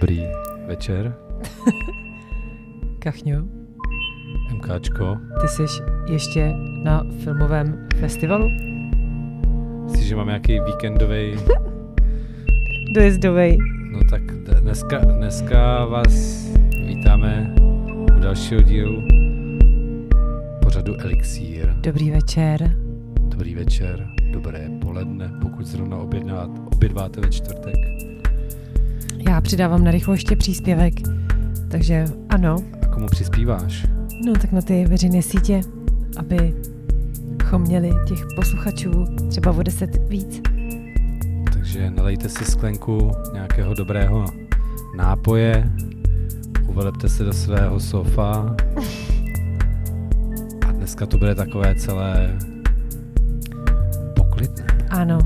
Dobrý večer, Kachňo, MKčko. ty jsi ještě na filmovém festivalu? Myslíš, že mám nějaký víkendový... Dojezdovej. No tak dneska, dneska vás vítáme u dalšího dílu pořadu Elixír. Dobrý večer. Dobrý večer, dobré poledne, pokud zrovna objednáte, obědváte ve čtvrtek. Já přidávám na rychlo ještě příspěvek. Takže ano, A komu přispíváš? no tak na ty veřejné sítě, abychom měli těch posluchačů třeba o deset víc. Takže nalejte si sklenku nějakého dobrého nápoje, uvelepte se do svého sofa a dneska to bude takové celé poklidné. Ano.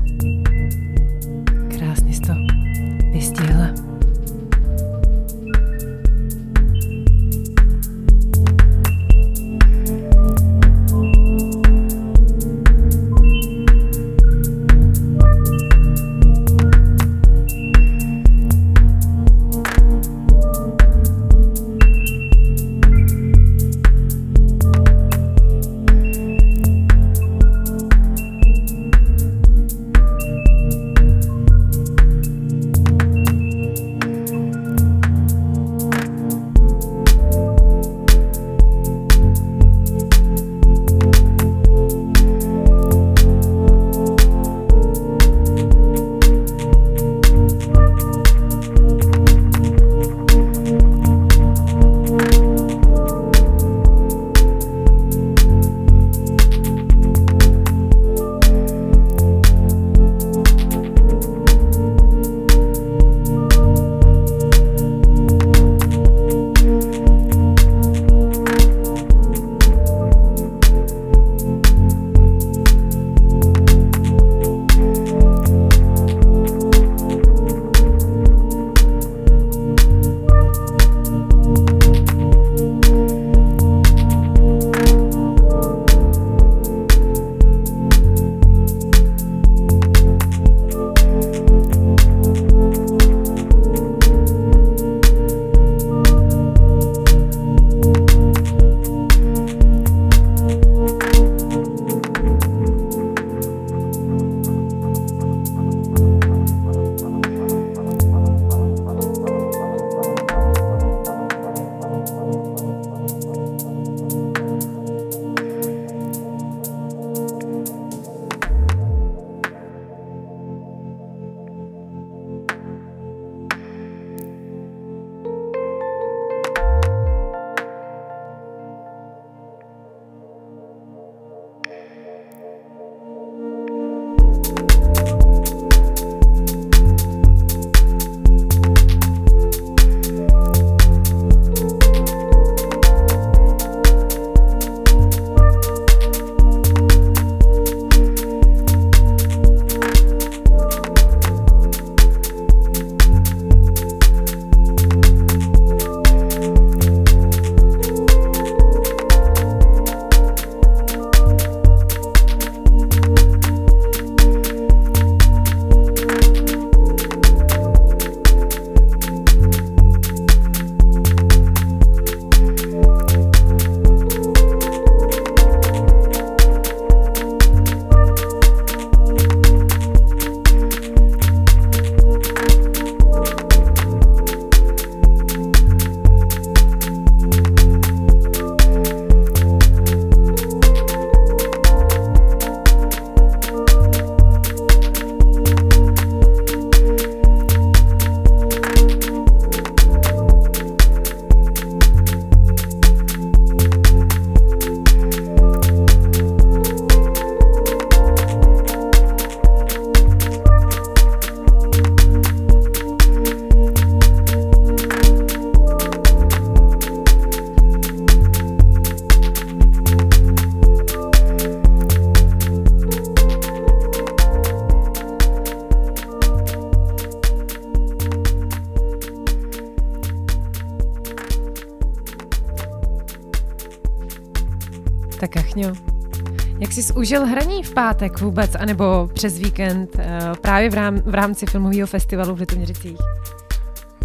Užil hraní v pátek vůbec, anebo přes víkend uh, právě v, rám, v rámci filmového festivalu v Litoměřicích?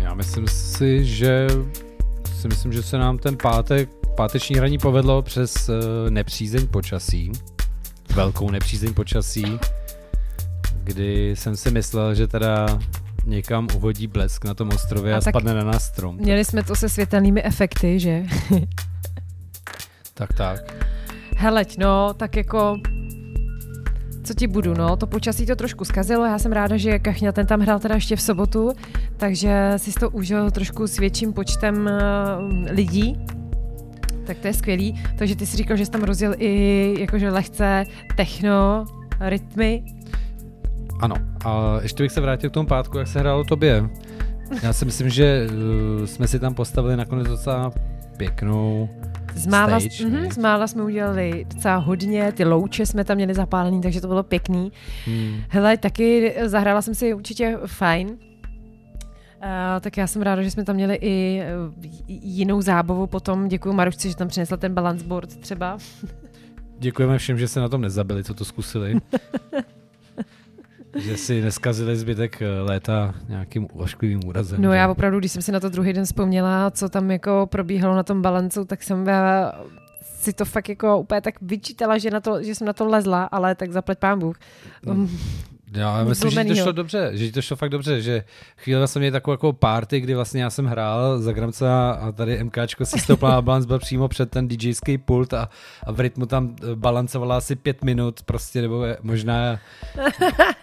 Já myslím si, že si myslím, že se nám ten pátek, páteční hraní povedlo přes uh, nepřízeň počasí. Velkou nepřízeň počasí, kdy jsem si myslel, že teda někam uhodí blesk na tom ostrově a, a spadne na nás strom. Měli jsme to se světelnými efekty, že? tak, tak. Heleď, no, tak jako co ti budu, no, to počasí to trošku zkazilo, já jsem ráda, že Kachňa ten tam hrál teda ještě v sobotu, takže si to užil trošku s větším počtem uh, lidí, tak to je skvělý. Takže ty si říkal, že jsi tam rozjel i jakože lehce techno, rytmy. Ano, a ještě bych se vrátil k tomu pátku, jak se hrálo tobě. Já si myslím, že uh, jsme si tam postavili nakonec docela pěknou z mála, stage, mm, z mála jsme udělali docela hodně, ty louče jsme tam měli zapálený, takže to bylo pěkný. Hmm. Hele, taky zahrála jsem si určitě fajn. Uh, tak já jsem ráda, že jsme tam měli i uh, jinou zábavu potom. Děkuji Marušci, že tam přinesla ten balance board třeba. Děkujeme všem, že se na tom nezabili, co to zkusili. že si neskazili zbytek eh, léta nějakým ošklivým úrazem. No že? já opravdu, když jsem si na to druhý den vzpomněla, co tam jako probíhalo na tom balancu, tak jsem si to fakt jako úplně tak vyčítala, že, na to, že jsem na to lezla, ale tak zaplet pán Bůh. Um, já myslím, že to šlo dobře, že to šlo fakt dobře, že chvíli jsem měl takovou jako party, kdy vlastně já jsem hrál za Gramca a tady MKčko si stoupla a balans byl přímo před ten DJský pult a, a v rytmu tam eh, balancovala asi pět minut prostě, nebo možná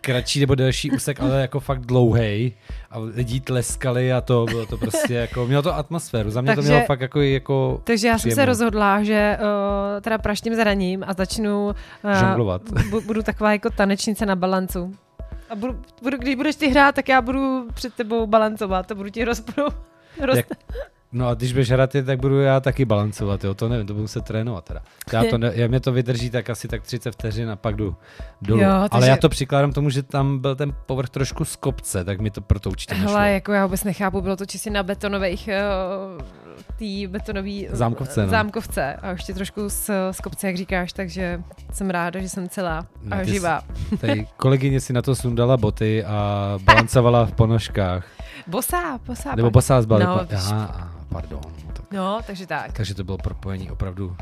kratší nebo delší úsek, ale jako fakt dlouhý a lidi tleskali a to bylo to prostě jako, mělo to atmosféru, za mě takže, to mělo fakt jako, jako Takže já jsem se rozhodla, že uh, teda praštím zraním a začnu uh, žonglovat. budu taková jako tanečnice na balancu. A budu, budu, když budeš ty hrát, tak já budu před tebou balancovat a budu ti rozpru. Roz... Jak, No a když budeš hrát, tak budu já taky balancovat, jo, to nevím, to budu se trénovat teda. Já to ne, já mě to vydrží tak asi tak 30 vteřin a pak jdu dolů. Jo, takže... Ale já to přikládám tomu, že tam byl ten povrch trošku z kopce, tak mi to proto určitě nešlo. Hele, jako já vůbec nechápu, bylo to čistě na betonových uh, tý betonový zámkovce, no. zámkovce a ještě trošku z, z kopce, jak říkáš, takže jsem ráda, že jsem celá no, a živá. Tady kolegyně si na to sundala boty a balancovala v ponožkách. Bosá, bosá. Nebo bosá zbali. No, Aha, pardon. No, tak. no, takže tak. Takže to bylo propojení opravdu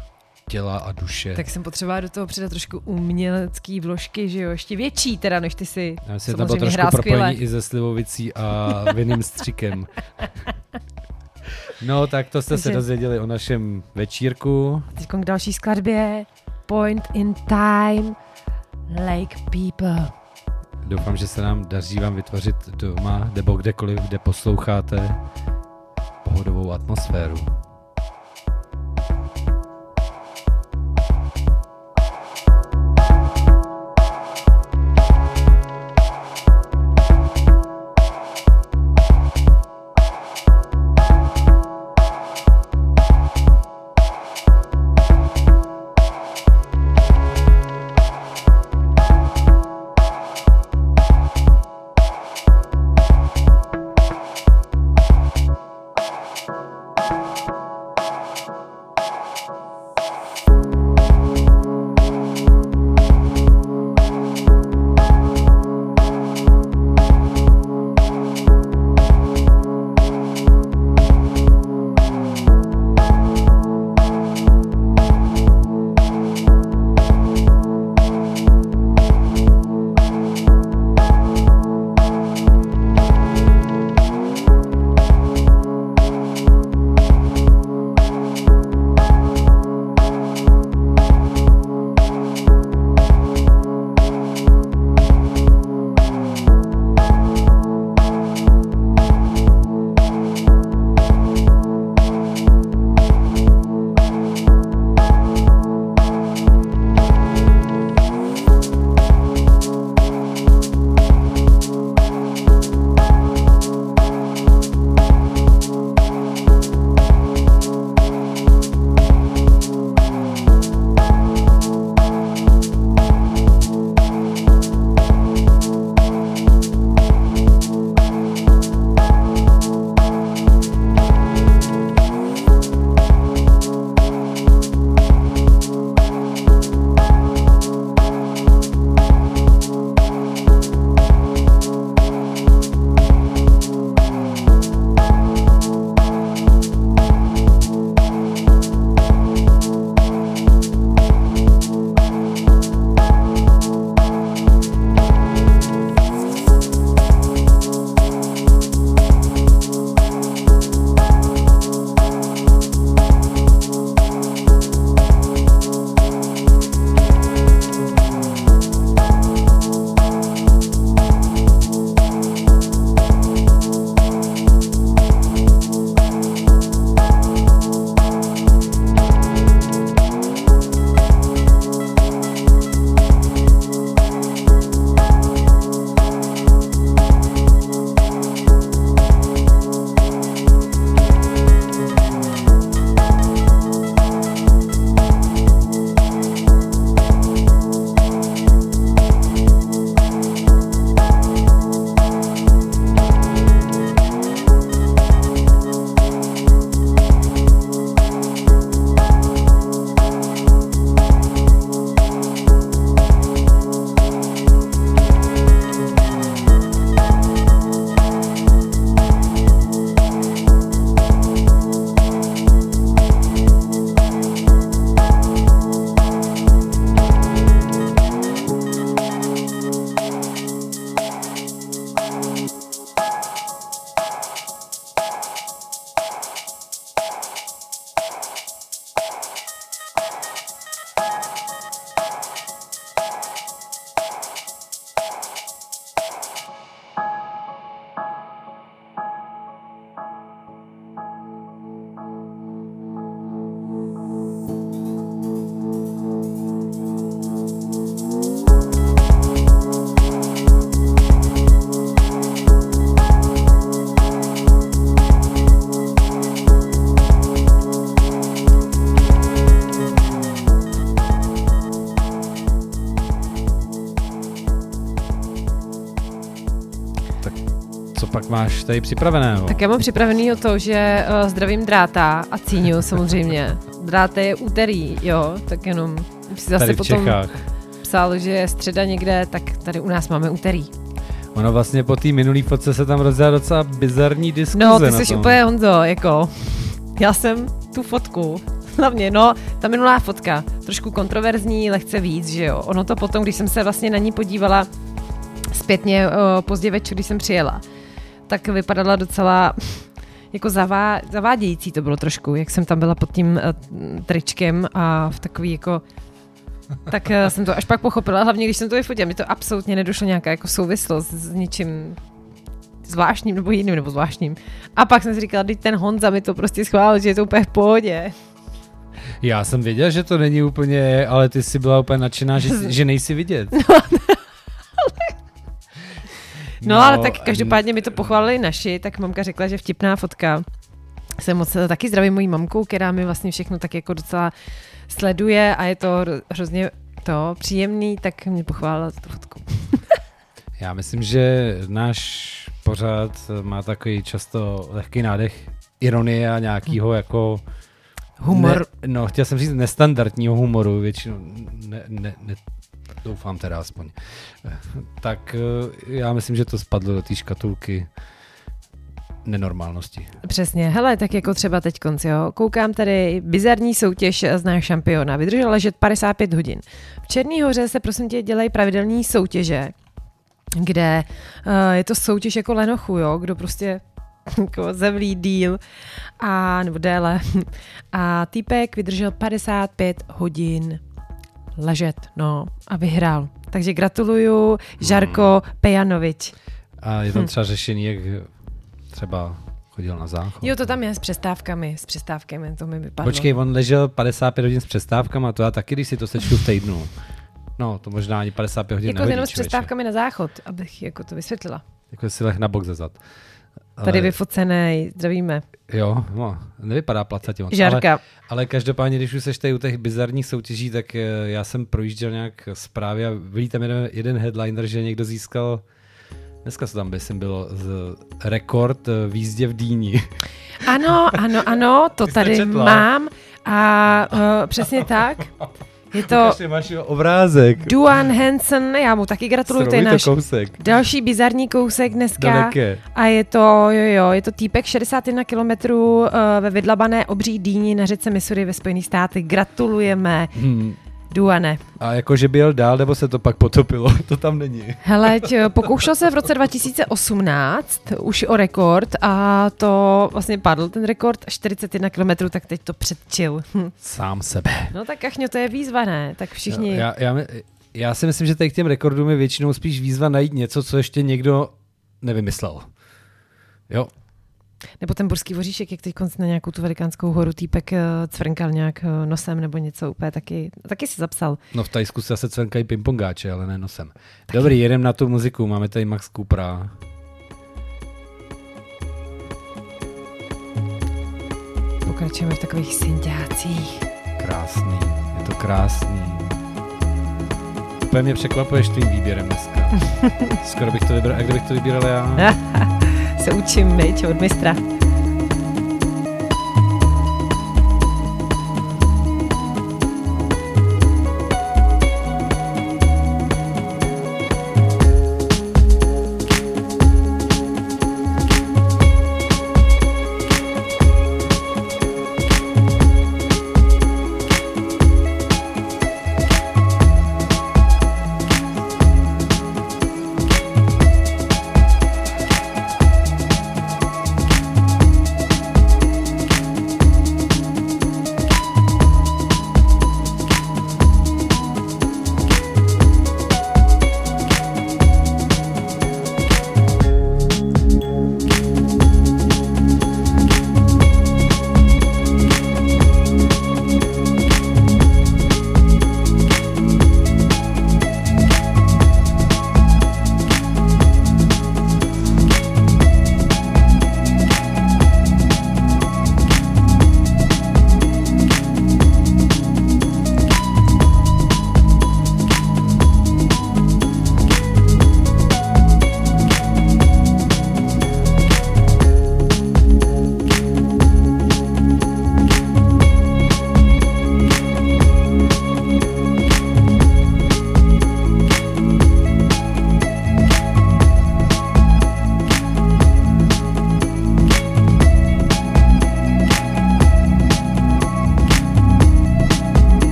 těla a duše. Tak jsem potřebovala do toho přidat trošku umělecký vložky, že jo, ještě větší teda, než ty si. Já si tam bylo trošku propojení skvěle. i se slivovicí a vinným střikem. No, tak to jste Takže... se dozvěděli o našem večírku. Teď k další skladbě. Point in time, Lake People. Doufám, že se nám daří vám vytvořit doma nebo kdekoliv, kde posloucháte pohodovou atmosféru. Máš tady připraveného? Tak já mám připravený to, že uh, zdravím dráta a cíňu samozřejmě. Dráte je úterý, jo, tak jenom si zase tady v potom Čechách. psal, že je středa někde, tak tady u nás máme úterý. Ono vlastně po té minulý fotce se tam rozdělá docela bizarní diskuze No, ty jsi tom. úplně Honzo, jako, já jsem tu fotku, hlavně, no, ta minulá fotka, trošku kontroverzní, lehce víc, že jo. Ono to potom, když jsem se vlastně na ní podívala zpětně o, pozdě večer, když jsem přijela, tak vypadala docela jako zavá, zavádějící to bylo trošku, jak jsem tam byla pod tím uh, tričkem a v takový jako tak uh, jsem to až pak pochopila, hlavně když jsem to vyfotila, mi to absolutně nedošlo nějaká jako souvislost s ničím zvláštním nebo jiným nebo zvláštním. A pak jsem si říkala, teď ten Honza mi to prostě schválil, že je to úplně v pohodě. Já jsem věděl, že to není úplně, ale ty jsi byla úplně nadšená, že, že nejsi vidět. No, no ale tak každopádně mi to pochválili naši, tak mamka řekla, že vtipná fotka. Jsem moc taky zdravím mojí mamku, která mi vlastně všechno tak jako docela sleduje a je to hrozně to příjemný, tak mě pochválila tu fotku. Já myslím, že náš pořád má takový často lehký nádech ironie a nějakýho jako Humor. Ne, no, chtěl jsem říct nestandardního humoru, většinou ne, ne, ne, doufám teda aspoň. Tak já myslím, že to spadlo do té škatulky nenormálnosti. Přesně. Hele, tak jako třeba teď konci, jo. Koukám tady bizarní soutěž z náš šampiona. Vydržel ležet 55 hodin. V Černý hoře se prosím tě dělají pravidelné soutěže, kde uh, je to soutěž jako lenochu, jo, kdo prostě jako zemlí díl a, nebo déle. A týpek vydržel 55 hodin ležet, no, a vyhrál. Takže gratuluju, Žarko hmm. Pejanovič. A je tam hm. třeba řešení, jak třeba chodil na záchod. Jo, to tam je s přestávkami, s přestávkami, to mi vypadlo. Počkej, on ležel 55 hodin s přestávkama, to já taky, když si to sečtu v týdnu. No, to možná ani 55 hodin Jako nehodí, jenom s přestávkami na záchod, abych jako to vysvětlila. Jako si leh na bok ze zad. Ale... Tady vyfocený, zdravíme. Jo, no, nevypadá placatě moc. Žárka. Ale, ale každopádně, když už seš tady u těch bizarních soutěží, tak já jsem projížděl nějak zprávy a byli tam jeden, jeden headliner, že někdo získal Dneska se tam myslím bylo z rekord v jízdě v Dýni. Ano, ano, ano, to tady mám a uh, přesně tak. Je to máš obrázek. Duan Hansen, já mu taky gratuluju, to je náš kousek. další bizarní kousek dneska. Daleké. A je to, jo, jo, je to týpek 61 km uh, ve vydlabané obří dýni na řece Missouri ve Spojených státech. Gratulujeme. Hmm. Duane. A jakože byl dál, nebo se to pak potopilo? To tam není. Hele, pokoušel se v roce 2018 už o rekord a to vlastně padl ten rekord 41 km, tak teď to předčil. Hm. Sám sebe. No tak Kachňo, to je výzva, ne? Tak všichni... Já, já, já si myslím, že tady k těm rekordům je většinou spíš výzva najít něco, co ještě někdo nevymyslel. Jo, nebo ten burský voříšek, jak teď na nějakou tu velikánskou horu týpek eh, cvrnkal nějak eh, nosem nebo něco úplně taky, taky si zapsal. No v Tajsku se zase cvrnkají pingpongáče, ale ne nosem. Taky. Dobrý, jedem na tu muziku, máme tady Max Coopera. Pokračujeme v takových synťácích. Krásný, je to krásný. Úplně mě překvapuješ tvým výběrem dneska. Skoro bych to vybral, a kdybych to vybíral já? se učím, myč, od mistra.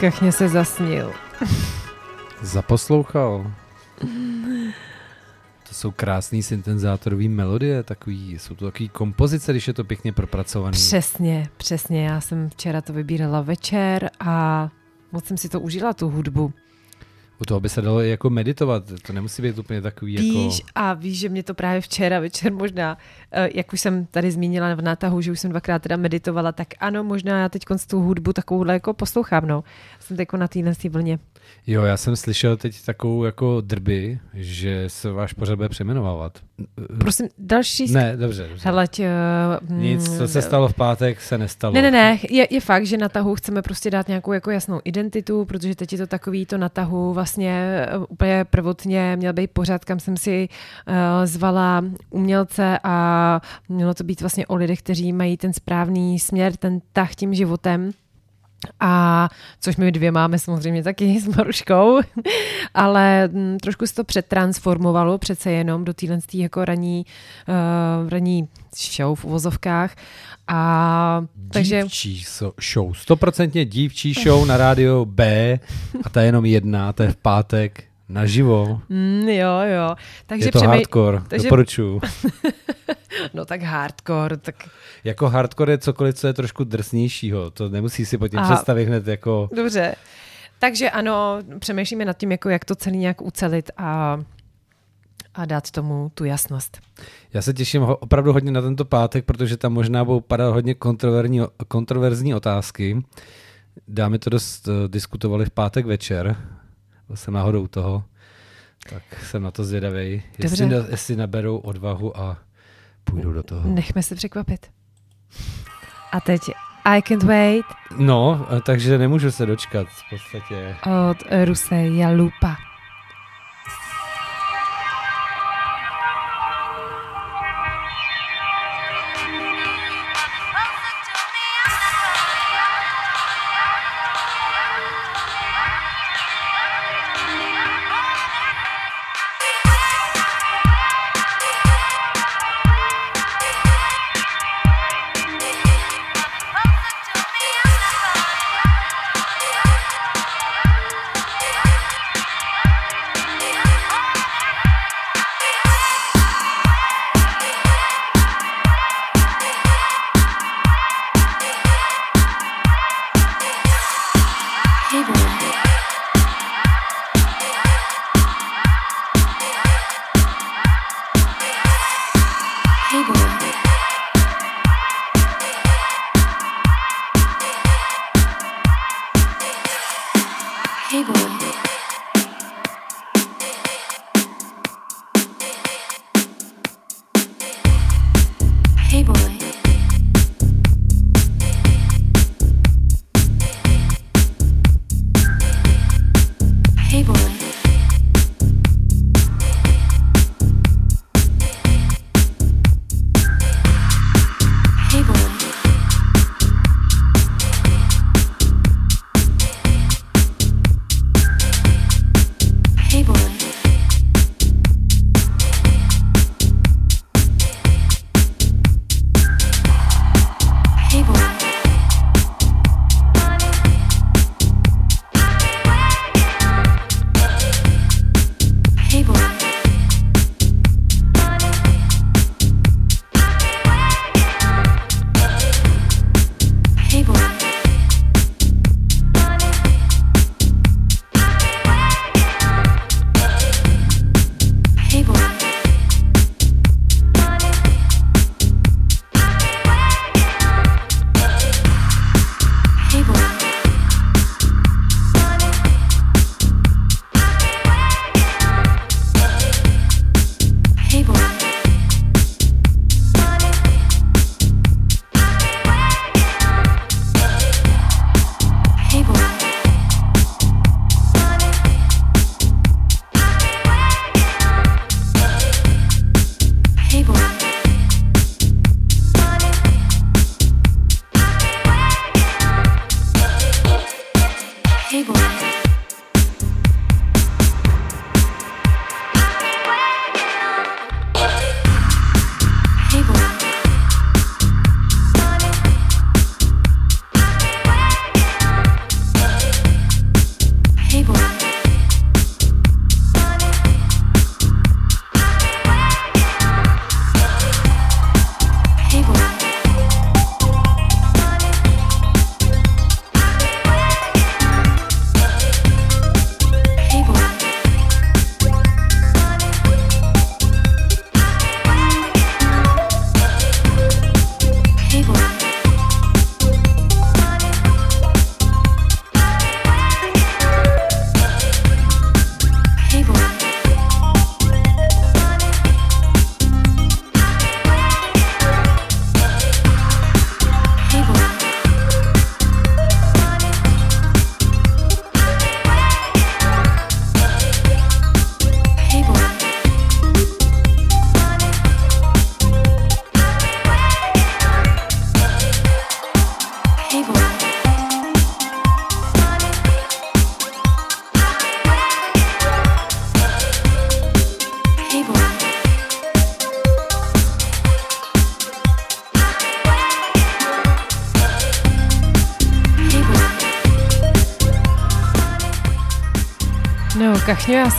Kachně se zasnil. Zaposlouchal. To jsou krásný syntezátorový melodie, takový, jsou to takový kompozice, když je to pěkně propracovaný. Přesně, přesně. Já jsem včera to vybírala večer a moc jsem si to užila, tu hudbu. U toho by se dalo jako meditovat, to nemusí být úplně takový jako... Víš, a víš, že mě to právě včera večer možná, eh, jak už jsem tady zmínila v nátahu, že už jsem dvakrát teda meditovala, tak ano, možná já teď tu hudbu takovouhle jako poslouchám, no. Jsem teď na téhle vlně. Jo, já jsem slyšel teď takovou jako drby, že se váš pořad bude přejmenovat. Prosím, další... Sk... Ne, dobře. dobře. Hele, tě, uh, Nic, co se stalo v pátek, se nestalo. Ne, ne, ne, je, je fakt, že na tahu chceme prostě dát nějakou jako jasnou identitu, protože teď je to takový to na tahu vlastně eh, úplně prvotně měl být pořad, kam jsem si uh, zvala umělce a mělo to být vlastně o lidech, kteří mají ten správný směr, ten tah tím životem. A což my dvě máme samozřejmě taky s Maruškou, ale m, mm, trošku se to přetransformovalo přece jenom do téhle jako raní, uh, raní show v uvozovkách. A, takže... Dívčí show, stoprocentně dívčí show na rádio B a ta je jenom jedna, to je v pátek Naživo. Mm, jo, jo. Takže je to přemej... hardcore, takže... doporučuju. no tak hardcore, tak... Jako hardcore je cokoliv, co je trošku drsnějšího. To nemusí si pod tím Aha. představit hned jako... Dobře. Takže ano, přemýšlíme nad tím, jako jak to celý nějak ucelit a, a dát tomu tu jasnost. Já se těším opravdu hodně na tento pátek, protože tam možná budou padat hodně kontroverzní otázky. Dámy to dost uh, diskutovali v pátek večer, jsem náhodou toho, tak jsem na to zvědavý, jestli, na, jestli naberou odvahu a půjdu do toho. Nechme se překvapit. A teď I can't wait. No, takže nemůžu se dočkat v podstatě. Od Ruse Jalupa.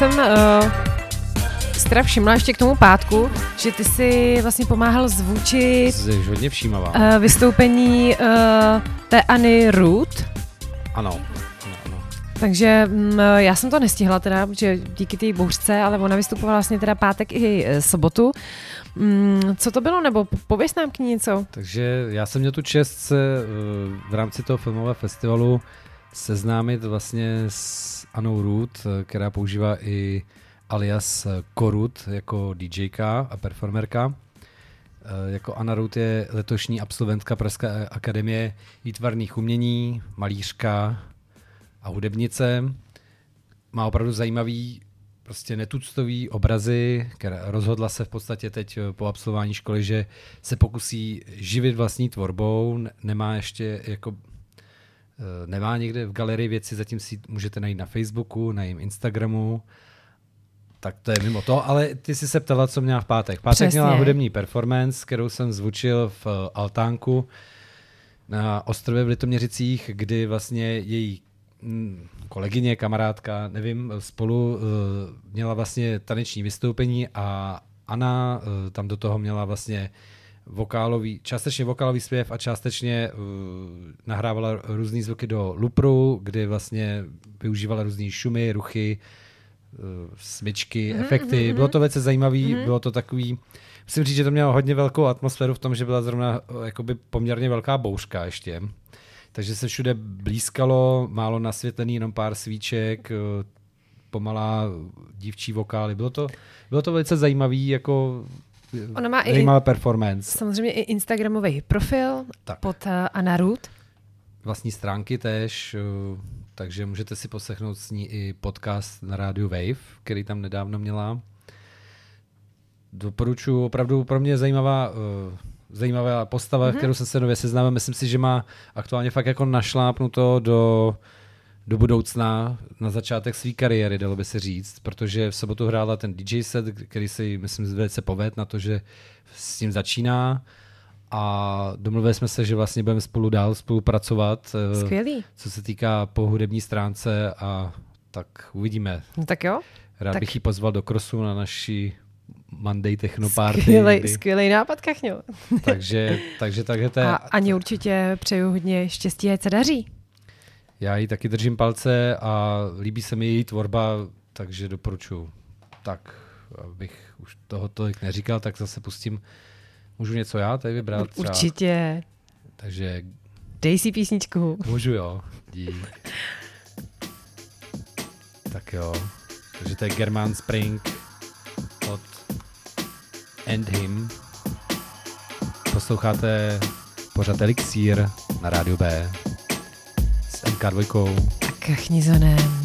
Jsem uh, teda všimla ještě k tomu pátku, že ty si vlastně pomáhal zvučit... Jsi hodně všímavá. Uh, vystoupení uh, té Anny Root. Ano. Takže mm, já jsem to nestihla teda, protože díky té bouřce, ale ona vystupovala vlastně teda pátek i sobotu. Mm, co to bylo, nebo pověs nám k ní něco? Takže já jsem měl tu čest se v rámci toho filmového festivalu seznámit vlastně s Anou Root, která používá i alias Korut jako DJka a performerka. Eh, jako Anna Root je letošní absolventka Pražské akademie výtvarných umění, malířka a hudebnice. Má opravdu zajímavý, prostě netuctový obrazy, která rozhodla se v podstatě teď po absolvování školy, že se pokusí živit vlastní tvorbou, nemá ještě jako eh, nemá někde v galerii věci, zatím si můžete najít na Facebooku, na jejím Instagramu tak to je mimo to, ale ty jsi se ptala, co měla v pátek. V pátek Přesně. měla hudební performance, kterou jsem zvučil v eh, Altánku na ostrově v Litoměřicích, kdy vlastně její mm, kolegyně, kamarádka, nevím, spolu uh, měla vlastně taneční vystoupení a Anna tam do toho měla vlastně vokálový, částečně vokálový zpěv a částečně uh, nahrávala různé zvuky do lupru, kdy vlastně využívala různé šumy, ruchy, Eh, smyčky, mm-hmm, efekty. Mm-hmm. Bylo to velice zajímavé, mm-hmm. bylo to takový, musím říct, že to mělo hodně velkou atmosféru v tom, že byla zrovna eh, jakoby poměrně velká bouřka ještě. Takže se všude blízkalo, málo nasvětlený, jenom pár svíček, eh, pomalá dívčí vokály. Bylo to, bylo to velice zajímavý, jako Ona má i, performance. Samozřejmě i Instagramový profil tak. pod uh, Anna Root. Vlastní stránky tež, takže můžete si poslechnout s ní i podcast na rádiu Wave, který tam nedávno měla. Doporučuji, opravdu pro mě zajímavá, uh, zajímavá postava, mm-hmm. kterou jsem se nově seznámil. Myslím si, že má aktuálně fakt jako našlápnuto do, do budoucna na začátek své kariéry, dalo by se říct, protože v sobotu hrála ten DJ set, který si, myslím, velice poved na to, že s tím začíná a domluvili jsme se, že vlastně budeme spolu dál spolupracovat. Eh, Skvělý. Co se týká po hudební stránce a tak uvidíme. No tak jo. Rád tak. bych ji pozval do krosu na naší Monday Techno Party. Skvělej, kdy... skvělej nápad, Kachňo. takže, takže, takže to je... A Ani určitě přeju hodně štěstí, ať se daří. Já jí taky držím palce a líbí se mi její tvorba, takže doporučuji. Tak, abych už toho tolik neříkal, tak zase pustím Můžu něco já tady vybrat? Třeba? Určitě. Takže... Dej si písničku. Můžu jo. Dík. Tak jo. Takže to je German Spring od End Him. Posloucháte pořad Elixír na rádiu B s MK2 a.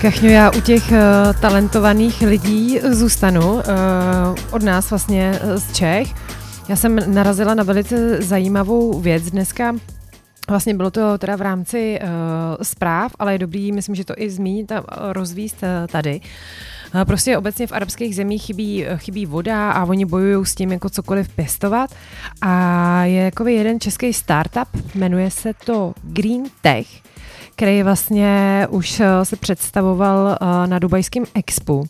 Kachňo, já u těch eh, talentovaných lidí zůstanu, eh, od nás vlastně z Čech. Já jsem narazila na velice zajímavou věc dneska. Vlastně bylo to teda v rámci uh, zpráv, ale je dobrý, myslím, že to i zmínit a rozvíst uh, tady. Uh, prostě obecně v arabských zemích chybí, chybí voda a oni bojují s tím, jako cokoliv pěstovat. A je jako jeden český startup, jmenuje se to Green Tech, který vlastně už se představoval na dubajském expu.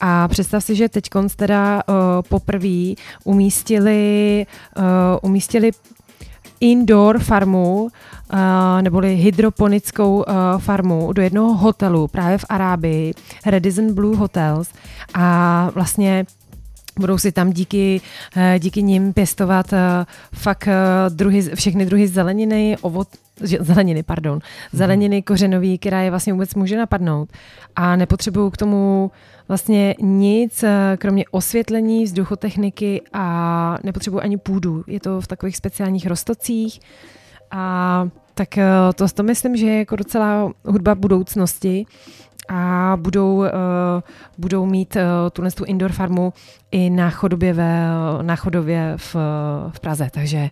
A představ si, že teď teda uh, poprvé umístili, umístili indoor farmu, neboli hydroponickou farmu do jednoho hotelu právě v Arábii, Redison Blue Hotels a vlastně budou si tam díky, díky nim pěstovat fakt druhy, všechny druhy zeleniny, ovot, zeleniny, pardon, mhm. zeleniny kořenový, která je vlastně vůbec může napadnout a nepotřebují k tomu vlastně nic, eh, kromě osvětlení, vzduchotechniky a nepotřebuji ani půdu. Je to v takových speciálních rostocích a tak eh, to, to myslím, že je jako docela hudba budoucnosti a budou, uh, budou mít uh, tuhle tu indoor farmu i na chodově, ve, na chodově v, v Praze. Takže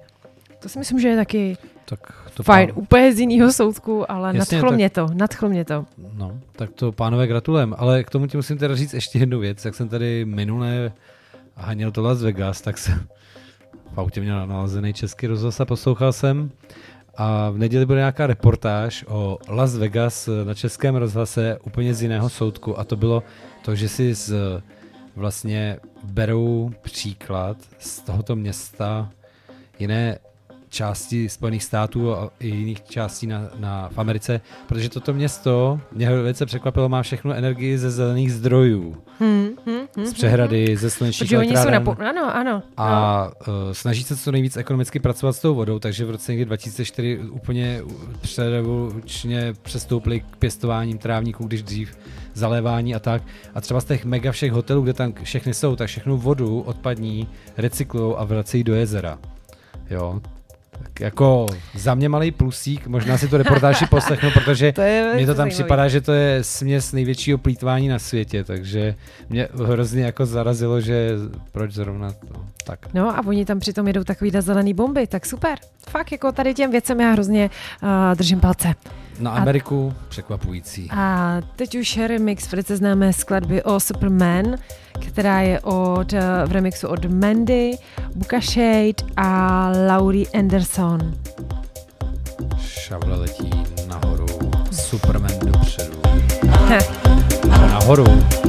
to si myslím, že je taky tak to fajn. Pán... Úplně z jiného soudku, ale Jasně, nadchlo tak... mě to, nadchlo mě to. No, tak to pánové gratulujem. Ale k tomu ti musím teda říct ještě jednu věc. Jak jsem tady minule haněl to Las Vegas, tak jsem v autě měl nalezený český rozhlas a poslouchal jsem. A v neděli byla nějaká reportáž o Las Vegas na českém rozhlase úplně z jiného soudku. A to bylo to, že si z, vlastně berou příklad z tohoto města jiné části Spojených států a i jiných částí na, na, v Americe, protože toto město mě velice překvapilo, má všechno energii ze zelených zdrojů. Hmm, hmm, hmm, z přehrady, hmm, ze slunečních elektráren. Po... Ano, ano. A no. uh, snaží se co nejvíc ekonomicky pracovat s tou vodou, takže v roce 2004 úplně přerevolučně přestoupili k pěstováním trávníků, když dřív zalévání a tak. A třeba z těch mega všech hotelů, kde tam všechny jsou, tak všechnu vodu odpadní recyklují a vracejí do jezera. Jo, tak jako za mě malý plusík, možná si to reportáži poslechnu, protože to je mně to tam zajímavý. připadá, že to je směs největšího plítvání na světě, takže mě hrozně jako zarazilo, že proč zrovna to tak. No a oni tam přitom jedou takový zelený bomby, tak super. Fakt jako tady těm věcem já hrozně uh, držím palce. Na Ameriku a, překvapující. A teď už remix velice známé skladby o Superman, která je od, eh, v remixu od Mandy, Buka Shade a Laurie Anderson. Šavle letí nahoru, Superman dopředu. nahoru.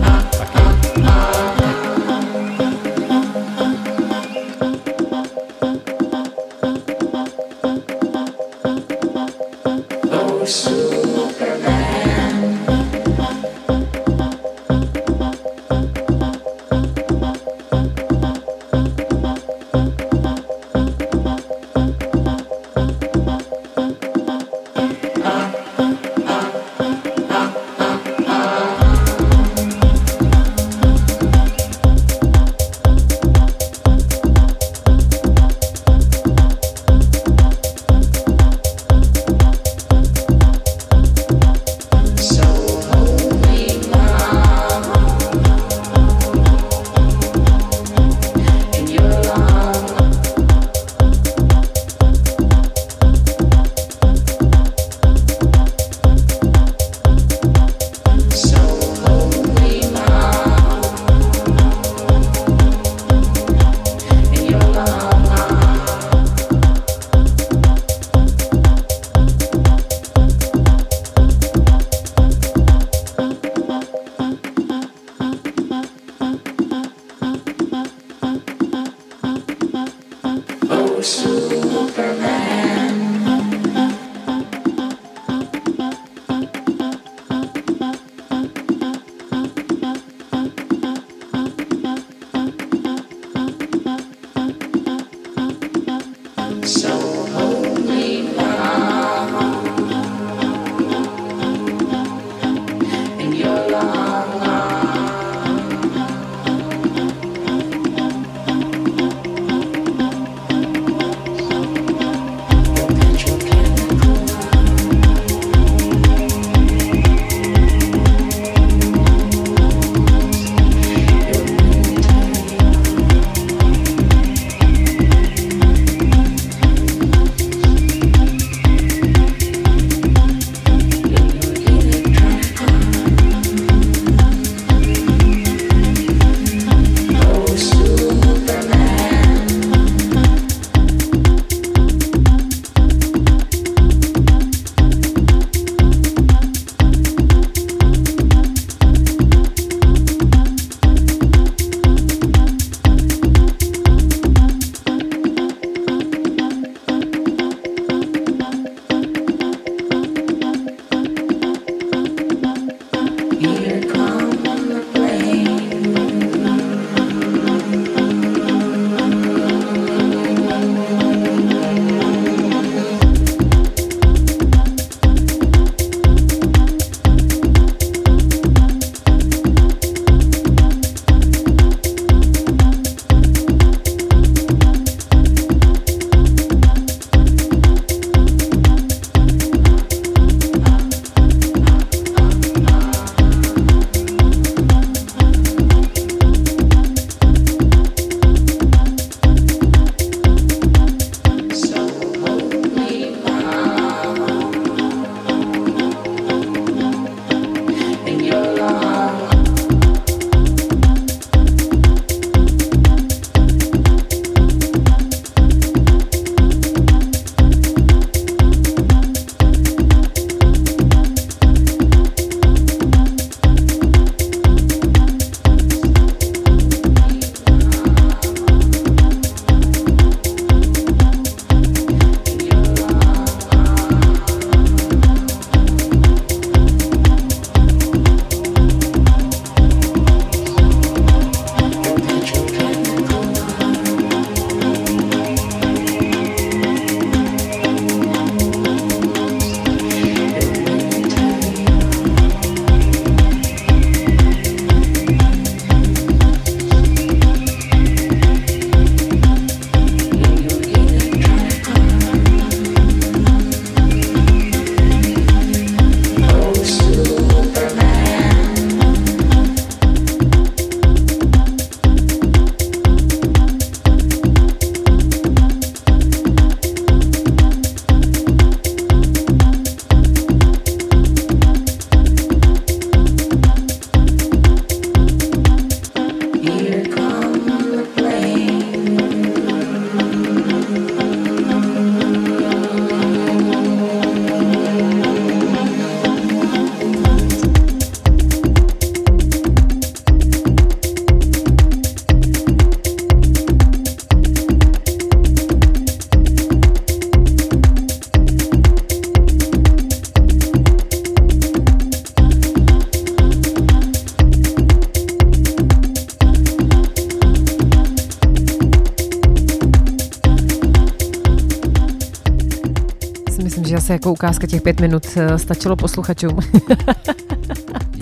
Asi jako ukázka těch pět minut eh, stačilo posluchačům.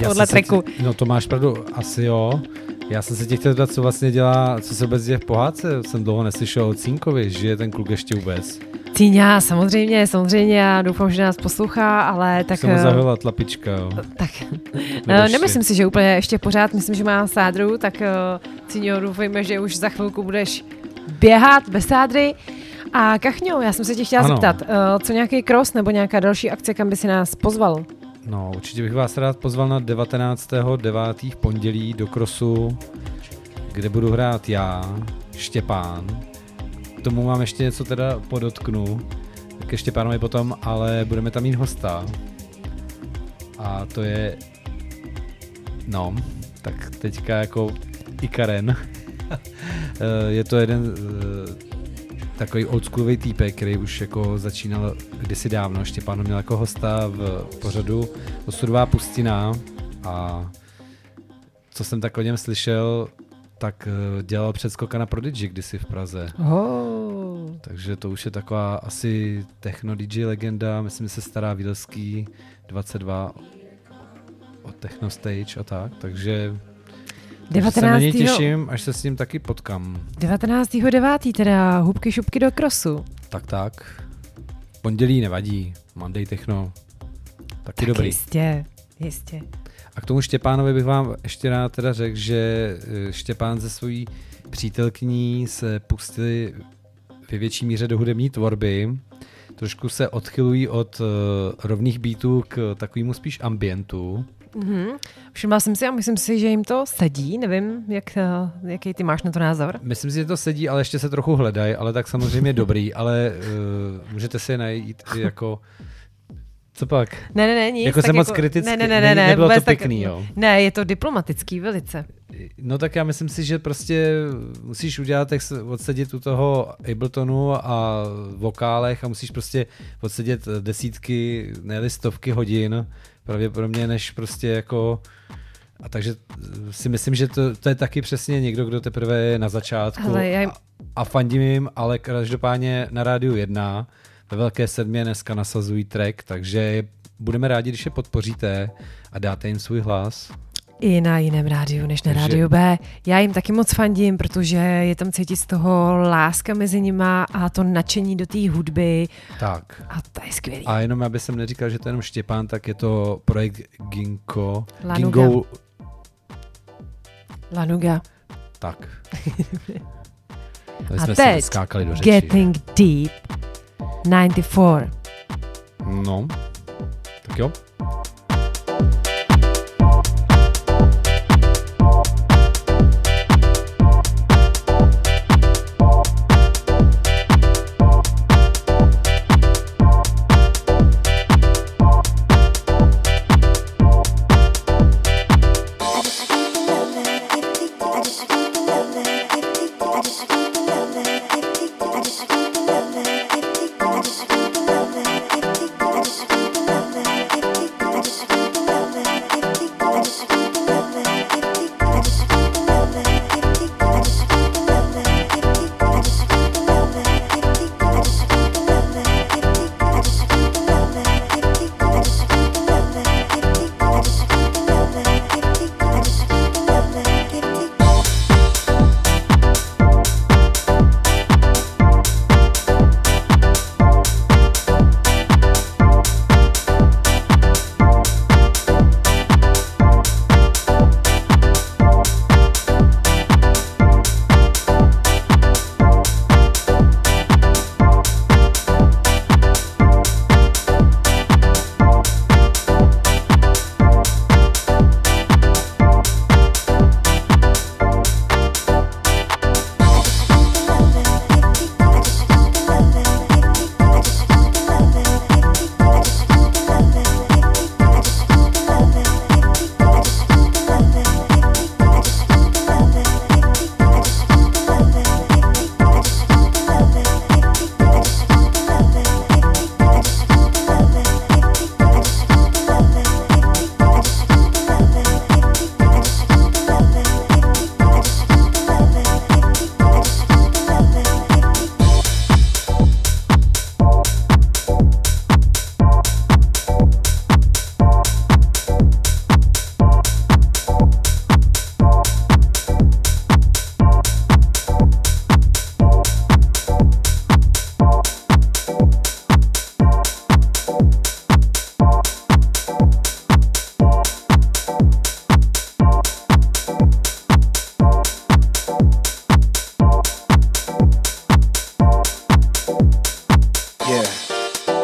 Podle treku. Tě, no to máš pravdu, asi jo. Já jsem se tě chtěl co vlastně dělá, co se vůbec děje v pohádce. Jsem dlouho neslyšel o Cínkovi, že je ten kluk ještě vůbec. Cíňa, samozřejmě, samozřejmě, já doufám, že nás poslouchá, ale tak... Jsem mu zavila tlapička, jo. Tak, nemyslím si, že úplně ještě pořád, myslím, že má sádru, tak Cíňo, doufejme, že už za chvilku budeš běhat bez sádry. A Kachňo, já jsem se tě chtěla ano. zeptat, co nějaký cross nebo nějaká další akce, kam by si nás pozval? No, určitě bych vás rád pozval na 19.9. v pondělí do krosu, kde budu hrát já, Štěpán. K tomu mám ještě něco teda podotknu, ke Štěpánovi potom, ale budeme tam mít hosta. A to je, no, tak teďka jako i Karen. je to jeden takový oldschoolový týpek, který už jako začínal kdysi dávno. Štěpán měl jako hosta v pořadu Osudová pustina a co jsem tak o něm slyšel, tak eh, dělal předskoka na Prodigy kdysi v Praze. Oh. Takže to už je taková asi techno DJ legenda, myslím, že se stará Vilský 22 o Techno Stage a tak, takže 19. se na něj těším, až se s ním taky potkám. 19.9. teda hubky šupky do krosu. Tak tak. Pondělí nevadí, Monday Techno. Taky tak dobrý. jistě, jistě. A k tomu Štěpánovi bych vám ještě rád teda řekl, že eh, Štěpán ze svojí přítelkyní se pustili ve větší míře do hudební tvorby. Trošku se odchylují od uh, rovných beatů k takovému spíš ambientu. Mm-hmm. Všimla jsem si a myslím si, že jim to sedí. Nevím, jak, eh, jaký ty máš na to názor. Myslím si, že to sedí, ale ještě se trochu hledají, ale tak samozřejmě dobrý, ale uh, můžete si je najít jako co pak? Ne, ne, ne, nic. Jako jsem moc jako, kritický, ne, ne, ne, ne, ne, nebylo to pěkný, tak, jo? Ne, je to diplomatický velice. No tak já myslím si, že prostě musíš udělat, jak odsedět u toho Abletonu a vokálech a musíš prostě odsedět desítky, ne stovky hodin pravděpodobně, než prostě jako a takže si myslím, že to, to je taky přesně někdo, kdo teprve je na začátku ale já... a, a fandím jim, ale každopádně na rádiu 1 ve Velké sedmě dneska nasazují track, takže budeme rádi, když je podpoříte a dáte jim svůj hlas. I na jiném rádiu než na Takže... rádiu B. Já jim taky moc fandím, protože je tam cítit z toho láska mezi nima a to nadšení do té hudby. Tak. A to je skvělý. A jenom aby jsem neříkal, že to je jenom Štěpán, tak je to projekt Ginko. Lanuga. Gingo... Lanuga. Tak. a jsme teď skákali do řeči. Getting Deep 94. No, tak jo.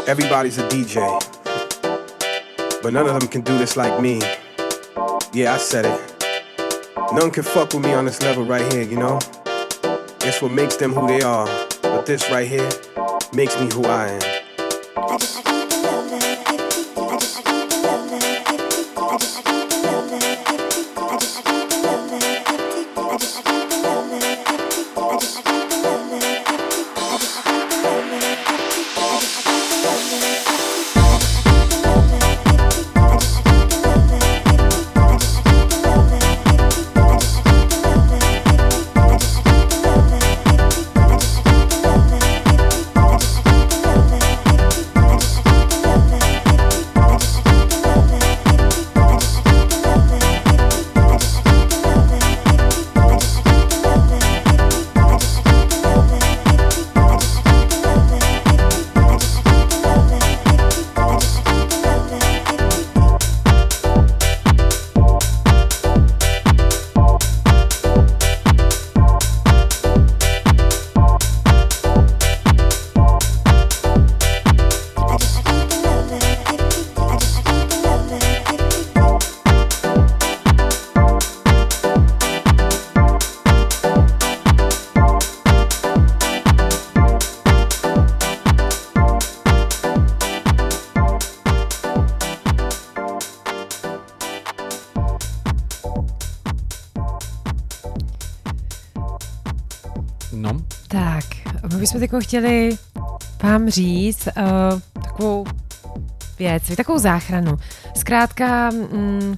Everybody's a DJ. But none of them can do this like me. Yeah, I said it. None can fuck with me on this level right here, you know? It's what makes them who they are. But this right here makes me who I am. Bychom jako chtěli vám říct uh, takovou věc, takovou záchranu. Zkrátka... Mm,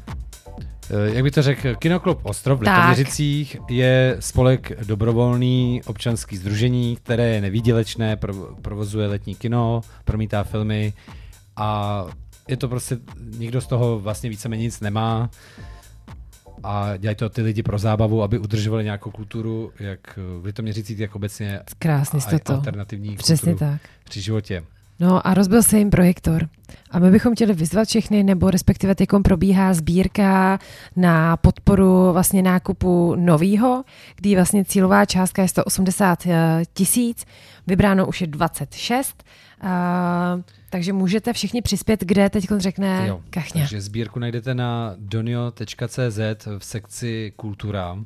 jak by to řekl, Kinoklub Ostrov v Litoměřicích je spolek dobrovolný občanský združení, které je nevýdělečné, provozuje letní kino, promítá filmy a je to prostě, nikdo z toho vlastně víceméně nic nemá a dělají to ty lidi pro zábavu, aby udržovali nějakou kulturu, jak v Litoměřicích, jak obecně Krásně jste to. alternativní Přesně tak. při životě. No a rozbil se jim projektor. A my bychom chtěli vyzvat všechny, nebo respektive teď probíhá sbírka na podporu vlastně nákupu novýho, kdy vlastně cílová částka je 180 eh, tisíc, vybráno už je 26. Uh, takže můžete všichni přispět, kde teď řekne jo, Kachňa. Takže sbírku najdete na donio.cz v sekci kultura.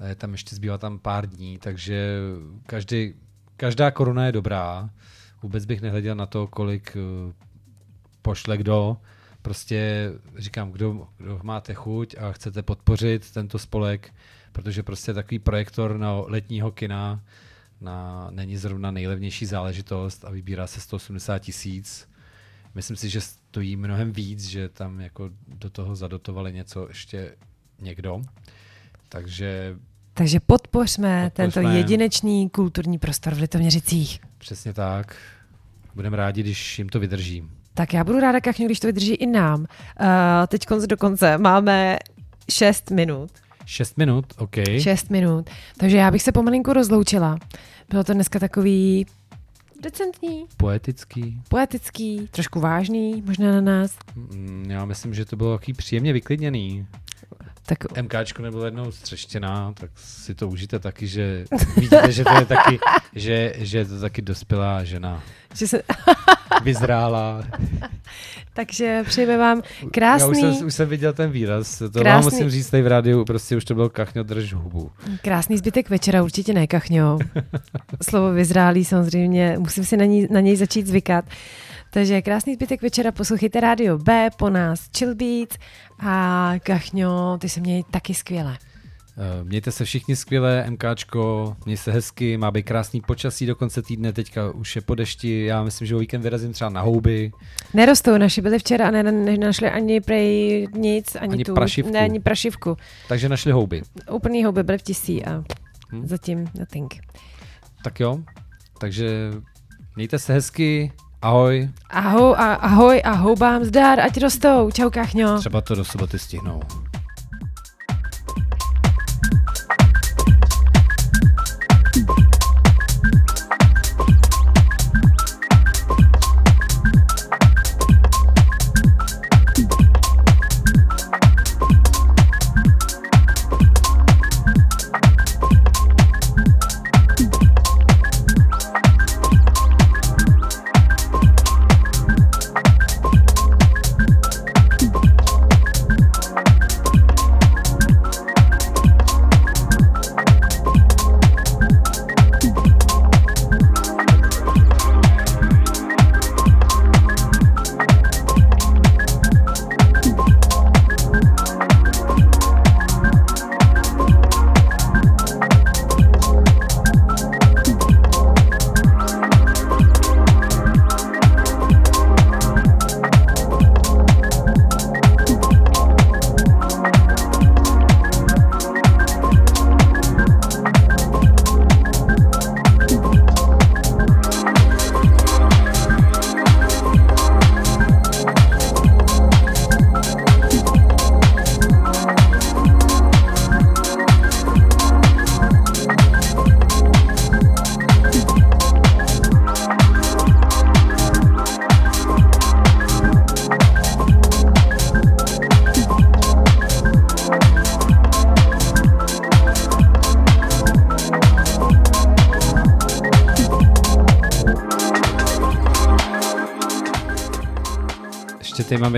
Eh, tam ještě zbývá tam pár dní, takže každý, každá koruna je dobrá. Vůbec bych nehleděl na to, kolik eh, pošle kdo. Prostě říkám, kdo, kdo máte chuť a chcete podpořit tento spolek, protože prostě takový projektor na letního kina na, není zrovna nejlevnější záležitost a vybírá se 180 tisíc. Myslím si, že stojí mnohem víc, že tam jako do toho zadotovali něco ještě někdo. Takže takže podpořme, podpořme tento jedinečný kulturní prostor v Litoměřicích. Přesně tak. Budeme rádi, když jim to vydrží. Tak já budu ráda, Kachňu, když to vydrží i nám. Uh, teď konc do konce máme 6 minut. 6 minut, OK. 6 minut. Takže já bych se pomalinku rozloučila. Bylo to dneska takový decentní. Poetický. Poetický, trošku vážný, možná na nás. Mm, já myslím, že to bylo takový příjemně vyklidněný. Tak... MKčko nebylo jednou střeštěná, tak si to užijte taky, že vidíte, že to je taky, že, že je to taky dospělá žena. Že se... Vyzrála. Takže přejeme vám krásný... Já už jsem, už jsem viděl ten výraz, to krásný... vám musím říct tady v rádiu, prostě už to bylo kachňo, drž hubu. Krásný zbytek večera, určitě ne kachňo. Slovo vyzrálý samozřejmě, musím si na, ní, na něj začít zvykat. Takže krásný zbytek večera, poslouchejte rádio B, po nás Chill Beats a Kachňo, ty se měj taky skvěle. Eh, mějte se všichni skvěle, MKčko, měj se hezky, má být krásný počasí do konce týdne, teďka už je po dešti, já myslím, že o víkend vyrazím třeba na houby. Nerostou, naši byli včera a ne, nenašli ani prej nic, ani, ani tu, prašivku. Ne, ani prašivku. Takže našli houby. Úplný houby byly v tisí a hmm. zatím nothing. Tak jo, takže mějte se hezky, Ahoj. Ahoj, a, ahoj a houbám zdar, ať rostou. Čau, kachňo. Třeba to do soboty stihnou.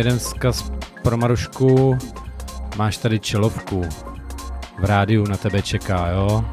Jeden vzkaz pro Marušku. Máš tady čelovku. V rádiu na tebe čeká, jo?